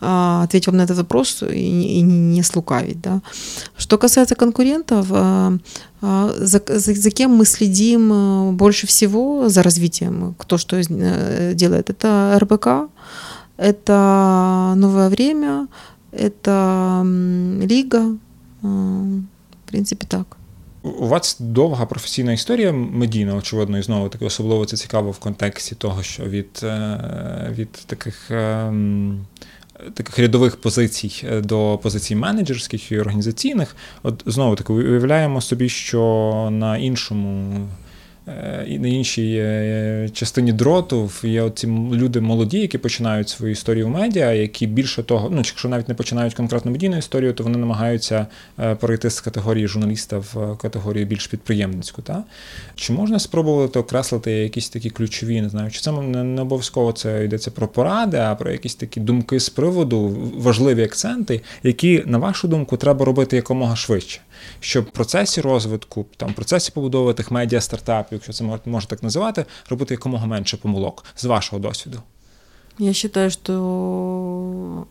а, ответить вам на этот вопрос и, и не слукавить, да. Что касается конкурентов, а, а, за, за, за кем мы следим а, больше всего за развитием, кто что э, делает, это РБК, это «Новое время», это Ліга. В принципі, так. У вас довга професійна історія медійна, очевидно, і знову таки особливо це цікаво в контексті того, що від е, від таких ем, таких рядових позицій е, до позицій менеджерських і організаційних. От знову таки уявляємо собі, що на іншому Е, і на іншій е, частині дроту є ці люди молоді, які починають свою історію в медіа, які більше того, ну якщо навіть не починають конкретно медійну історію, то вони намагаються е, перейти з категорії журналіста в категорію більш підприємницьку. Та? Чи можна спробувати окреслити якісь такі ключові, не знаю, чи це не обов'язково це йдеться про поради, а про якісь такі думки з приводу, важливі акценти, які, на вашу думку, треба робити якомога швидше? щоб в процесі розвитку, там, в процесі побудови тих медіа стартапів, якщо це можна так називати, робити якомога менше помилок з вашого досвіду? Я считаю, что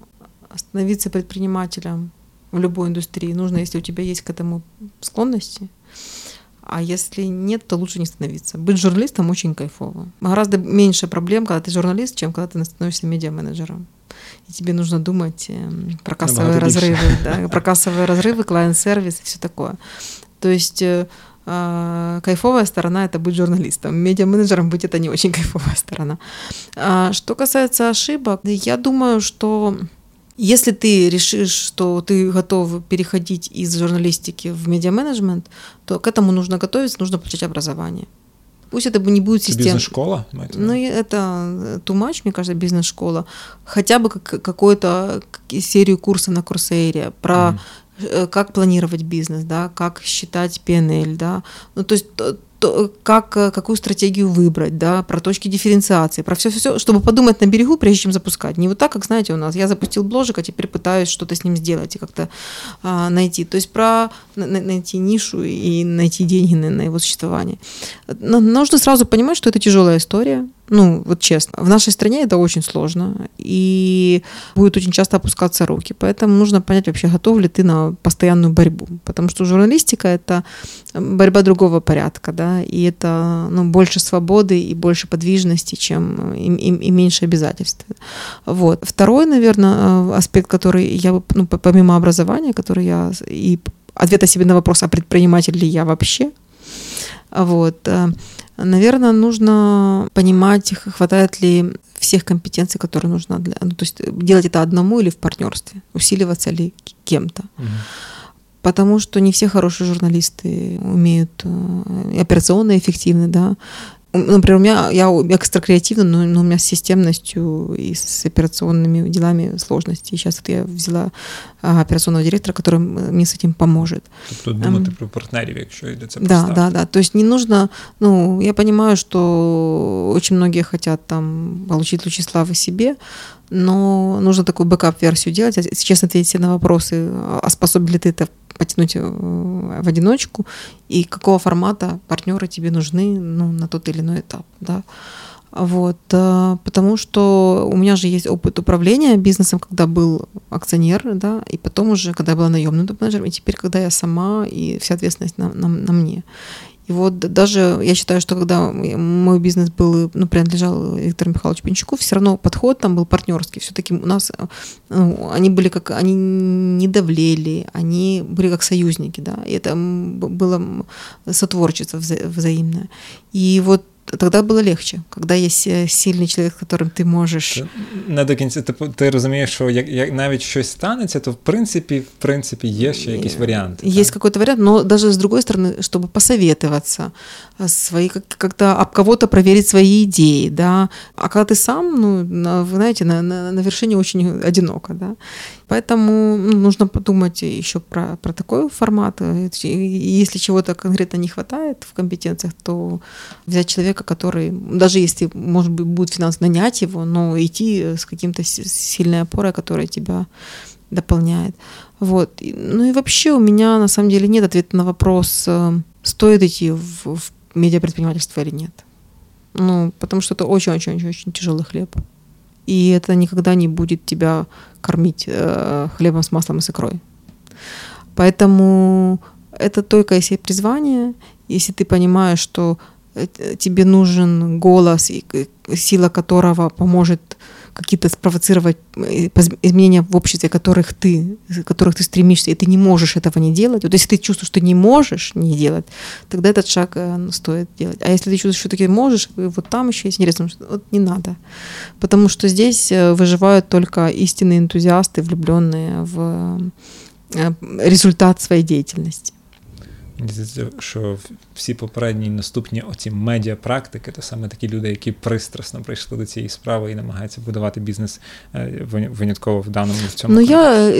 становиться предпринимателем в любой индустрии нужно, если у тебя есть к этому склонности. А если нет, то лучше не становиться. Быть журналистом очень кайфово. Гораздо меньше проблем, когда ты журналист, чем когда ты становишься медиа-менеджером и тебе нужно думать эм, про кассовые разрывы, да, про кассовые разрывы, клиент-сервис и все такое. То есть э, а, кайфовая сторона это быть журналистом. Медиа-менеджером быть это не очень кайфовая сторона. А, что касается ошибок, я думаю, что если ты решишь, что ты готов переходить из журналистики в медиа-менеджмент, то к этому нужно готовиться, нужно получать образование. Пусть это не будет система. Бизнес-школа? Ну, это too much, мне кажется, бизнес-школа. Хотя бы как, какую-то серию курсов на Курсейре про mm. Как планировать бизнес, да, как считать PNL, да. Ну, то есть то, как, э, какую стратегию выбрать, да, про точки дифференциации, про все, все, чтобы подумать на берегу, прежде чем запускать. Не вот так, как, знаете, у нас, я запустил бложик, а теперь пытаюсь что-то с ним сделать и как-то а, найти. То есть про на, найти нишу и найти деньги на, на его существование. Но нужно сразу понимать, что это тяжелая история, ну, вот честно. В нашей стране это очень сложно, и будет очень часто опускаться руки. Поэтому нужно понять вообще, готов ли ты на постоянную борьбу. Потому что журналистика — это борьба другого порядка, да, и это ну, больше свободы и больше подвижности, чем и, и, и меньше обязательств. Вот. Второй, наверное, аспект, который я, ну, помимо образования, который я и ответа себе на вопрос, а предприниматель ли я вообще, вот, э, Наверное, нужно понимать, хватает ли всех компетенций, которые нужно для, ну, то есть делать это одному или в партнерстве, усиливаться ли кем-то. Угу. Потому что не все хорошие журналисты умеют э, операционно эффективны, да, Например, у меня я экстра креативна, но, но у меня с системностью и с операционными делами сложности. И сейчас вот я взяла а, операционного директора, который мне с этим поможет. Тобто думати про партнерів, якщо йдеться про Да, да, да. То есть не нужно, ну, я понимаю, что очень многие хотят там получить лучи славы себе, но нужно такую backup-версию делать, а честно ответить на вопросы, а способен ли ты это потянуть э, в одиночку, и какого формата партнеры тебе нужны ну, на тот или иной этап. Да? Вот, э, потому что у меня же есть опыт управления бизнесом, когда был акционер, да, и потом уже, когда я была наемным топ-менеджером, и теперь, когда я сама, и вся ответственность на, на, на мне. И вот даже я считаю, что когда мой бизнес был, ну, принадлежал Виктору Михайловичу Пинчуку, все равно подход там был партнерский. Все-таки у нас ну, они были как, они не давлели, они были как союзники, да, и это было сотворчество вза- взаимное. И вот тогда було легче, коли є сильний чоловік, з яким ти можеш. Не до кінця ти, ти розумієш, що як, як навіть щось станеться, то в принципі, в принципі, є ще якісь варіанти. Есть какой-то вариант, но даже с другой стороны, чтобы посоветоваться, свои, как-то об кого-то проверить свои идеи, да. А когда ты сам, ну, на, вы знаете, на, на, на вершине очень одиноко, да. Поэтому ну, нужно подумать еще про, про такой формат. Если чего-то конкретно не хватает в компетенциях, то взять человека, который, даже если, может быть, будет финанс нанять его, но идти с каким-то сильной опорой, которая тебя дополняет. Вот. Ну и вообще у меня на самом деле нет ответа на вопрос, э, стоит идти в, в медиапредпринимательство или нет. Ну, потому что это очень-очень-очень тяжелый хлеб. И это никогда не будет тебя кормить э, хлебом с маслом и с икрой. Поэтому это только если призвание, если ты понимаешь, что тебе нужен голос, сила которого поможет какие-то спровоцировать э, изменения в обществе, которых ты, которых ты стремишься, и ты не можешь этого не делать. Вот если ты чувствуешь, что не можешь не делать, тогда этот шаг э, стоит делать. А если ты чувствуешь, что ты можешь, вот там еще есть интересно, вот не надо. Потому что здесь э, выживают только истинные энтузиасты, влюбленные в результат своей деятельности Мені здається, що всі попередні і наступні оці медіапрактики, то саме такі люди, які пристрасно прийшли до цієї справи і намагаються будувати бізнес винятково в даному в цьому. Ну, я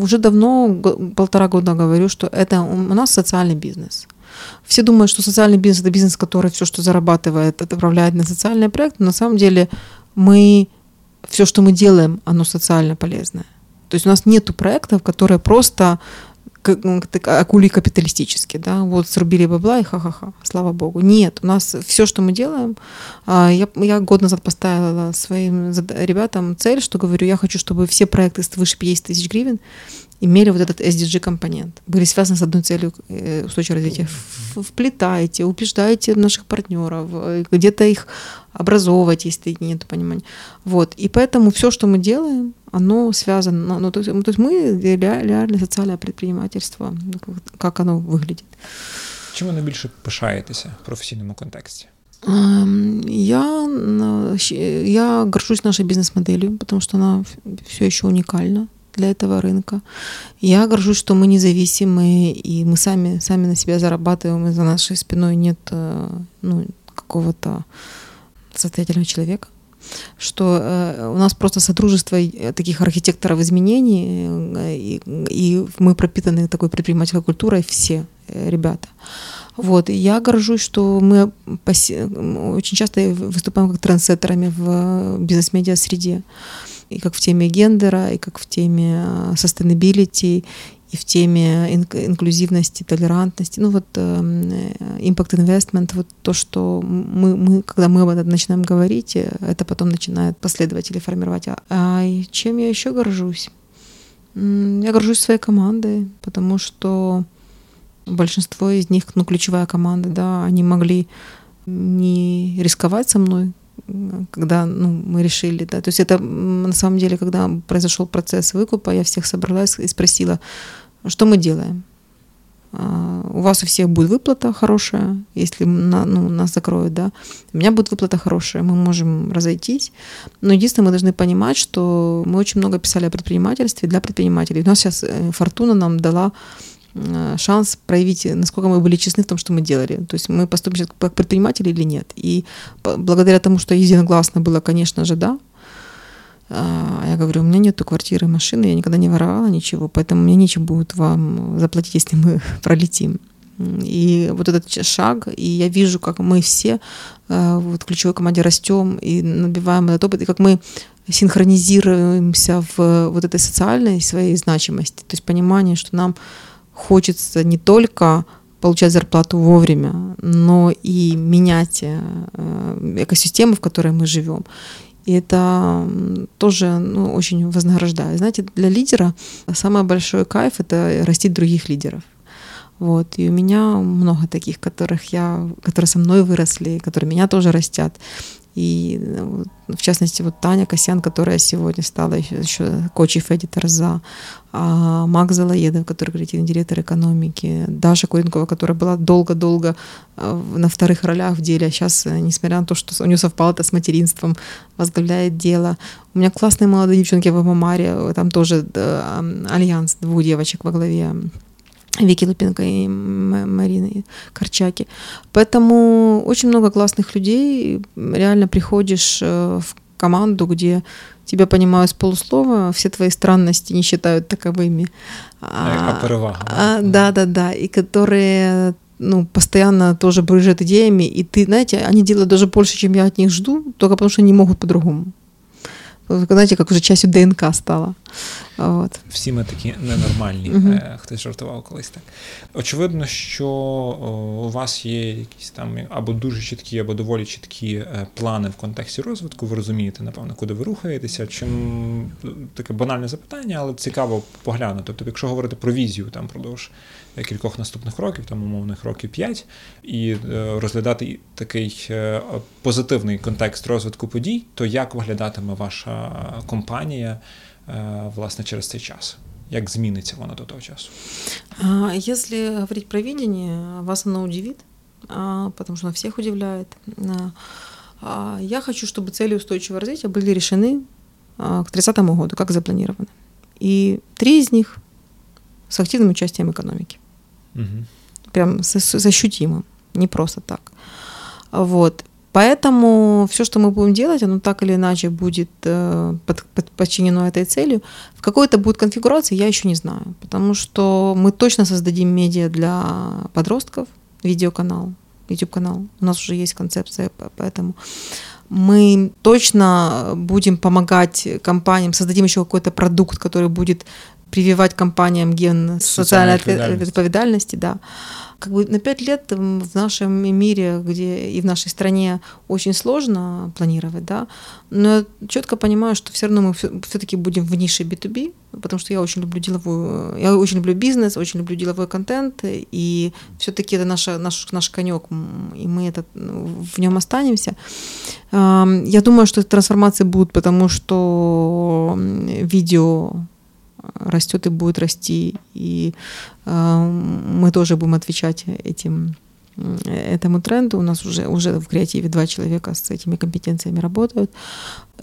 уже давно, полтора года говорю, что это у нас социальный бизнес. Все думают, что социальный бизнес это бизнес, который все, что зарабатывает, отправляет на социальный проект. Но на самом деле мы все, что мы делаем, оно социально полезное. То есть у нас нет проектов, которые просто акулий капиталистический, да, вот срубили бабла и ха-ха-ха, слава богу. Нет, у нас все, что мы делаем, а, я, я год назад поставила своим ребятам цель, что говорю, я хочу, чтобы все проекты свыше 50 тысяч гривен имели вот этот SDG-компонент, были связаны с одной целью э, устойчивого развития. Вплетайте, убеждайте наших партнеров, э, где-то их образовывать, если нет понимания. Вот. И поэтому все, что мы делаем, оно связано, ну, то, есть, то есть мы реально социальное предпринимательство, как оно выглядит. Чим ви найбільше пишаєтеся в професійному контексті? Я, я горжусь нашей бизнес-моделью, потому что она все еще уникальна для этого рынка. Я горжусь, что мы независимые, и мы сами, сами на себя зарабатываем, и за нашей спиной нет э, ну, какого-то состоятельного человека что э, у нас просто содружество э, таких архитекторов изменений, э, и, и мы пропитаны такой предпринимательской культурой все ребята. Вот. И я горжусь, что мы очень часто выступаем как трендсеттерами в бизнес-медиа среде. И как в теме гендера, и как в теме sustainability, и в теме инклюзивности, толерантности, ну вот эм, impact investment, вот то, что мы, мы, когда мы об этом начинаем говорить, э, это потом начинает последователи формировать. А, а чем я еще горжусь? Я горжусь своей командой, потому что большинство из них, ну, ключевая команда, да, они могли не рисковать со мной, когда ну, мы решили, да, то есть это на самом деле, когда произошел процесс выкупа, я всех собралась и спросила, что мы делаем? А, у вас у всех будет выплата хорошая, если на, ну, нас закроют, да. У меня будет выплата хорошая, мы можем разойтись. Но единственное, мы должны понимать, что мы очень много писали о предпринимательстве для предпринимателей. У нас сейчас э, Фортуна нам дала шанс проявить, насколько мы были честны в том, что мы делали. То есть мы поступим сейчас как предприниматели или нет. И благодаря тому, что единогласно было, конечно же, да, а я говорю, у меня нету квартиры, машины, я никогда не воровала ничего, поэтому мне нечем будет вам заплатить, если мы [laughs] пролетим. И вот этот шаг, и я вижу, как мы все э, вот в ключевой команде растем и набиваем этот опыт, и как мы синхронизируемся в вот этой социальной своей значимости, то есть понимание, что нам хочется не только получать зарплату вовремя, но и менять э, экосистему, в которой мы живем. И это тоже ну, очень вознаграждает. Знаете, для лидера самый большой кайф — это растить других лидеров. Вот. И у меня много таких, которых я, которые со мной выросли, которые меня тоже растят. И в частности, вот Таня Косян, которая сегодня стала еще, еще коучев эдитор за а Мак Залаедов, который креативный директор экономики, Даша Куренкова, которая была долго-долго э, на вторых ролях в деле, а сейчас, э, несмотря на то, что у нее совпало это с материнством, возглавляет дело. У меня классные молодые девчонки в Амамаре, там тоже э, альянс двух девочек во главе Вики Лупенко и Марины Корчаки. Поэтому очень много классных людей. Реально приходишь э, в команду, где тебя понимают с полуслова, все твои странности не считают таковыми. А, а, а, да, да, да. И которые ну, постоянно тоже брыжат идеями, и ты, знаете, они делают даже больше, чем я от них жду, только потому что не могут по-другому. Знаете, как уже частью ДНК стало. От. Всі ми такі ненормальні. Uh-huh. Хтось жартував колись так. Очевидно, що у вас є якісь там або дуже чіткі, або доволі чіткі е, плани в контексті розвитку. Ви розумієте, напевно, куди ви рухаєтеся. Чим таке банальне запитання, але цікаво поглянути. Тобто, якщо говорити про візію там продовж кількох наступних років, там умовних років п'ять, і е, розглядати такий позитивний контекст розвитку подій, то як виглядатиме ваша компанія? власне через цей час? Як зміниться вона до того часу? Если говорить про видение, вас оно удивит, потому что оно всех удивляет. Я хочу, чтобы цели устойчивого развития были решены к 30 году, как запланировано. И три из них с активным участием экономики. Угу. Прям с, с ощутимым, не просто так. Вот. Поэтому все, что мы будем делать, оно так или иначе будет э, под, под, подчинено этой целью. В какой это будет конфигурации, я еще не знаю, потому что мы точно создадим медиа для подростков, видеоканал, YouTube-канал. У нас уже есть концепция, поэтому мы точно будем помогать компаниям, создадим еще какой-то продукт, который будет прививать компаниям ген социальной, социальной ответственности, да как бы на пять лет в нашем мире, где и в нашей стране очень сложно планировать, да, но я четко понимаю, что все равно мы все-таки будем в нише B2B, потому что я очень люблю деловую, я очень люблю бизнес, очень люблю деловой контент, и все-таки это наша, наш, наш конек, и мы это, в нем останемся. Я думаю, что трансформации будут, потому что видео растет и будет расти, и э, мы тоже будем отвечать этим этому тренду. У нас уже, уже в креативе два человека с этими компетенциями работают.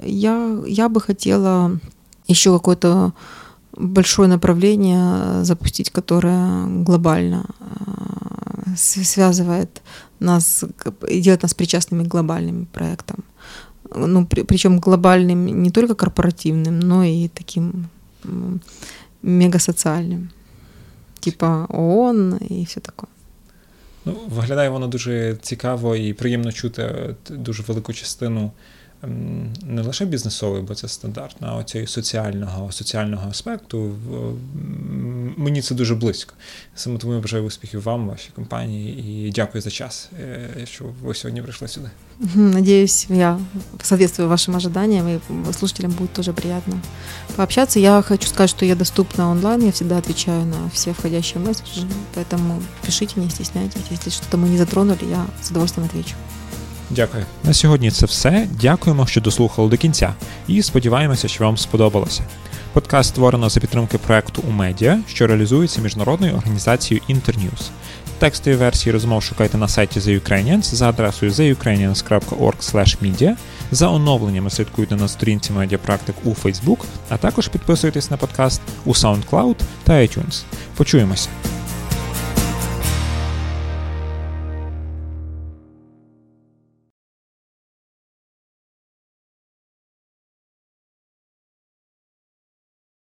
Я, я бы хотела еще какое-то большое направление запустить, которое глобально э, связывает нас делает нас причастными к глобальным проектам. Ну, при, причем глобальным не только корпоративным, но и таким мегасоціальним, типа ООН і все таке. Ну, Виглядає воно дуже цікаво і приємно чути дуже велику частину не лише бізнесової, бо це стандартна, а оцього соціального соціального аспекту. Мені це дуже близько. Саме тому я бажаю успіхів вам, вашій компанії, і дякую за час, е, що ви сьогодні прийшли сюди. Надеюсь, я соответствую вашим ожиданиям, и слушателям будет тоже приятно пообщаться. Я хочу сказать, что я доступна онлайн, я всегда отвечаю на все входящие месседжи, поэтому пишите, не стесняйтесь. Если что-то мы не затронули, я с удовольствием отвечу. Дякую. На сьогодні це все. Дякуємо, що дослухали до кінця, і сподіваємося, що вам сподобалося. Подкаст створено за підтримки проекту у медіа, що реалізується міжнародною організацією Internews. Текстові версії розмов шукайте на сайті The Ukrainians за адресою theukrainians.org.media. За оновленнями слідкуйте на сторінці медіапрактик у Facebook, а також підписуйтесь на подкаст у SoundCloud та iTunes. Почуємося!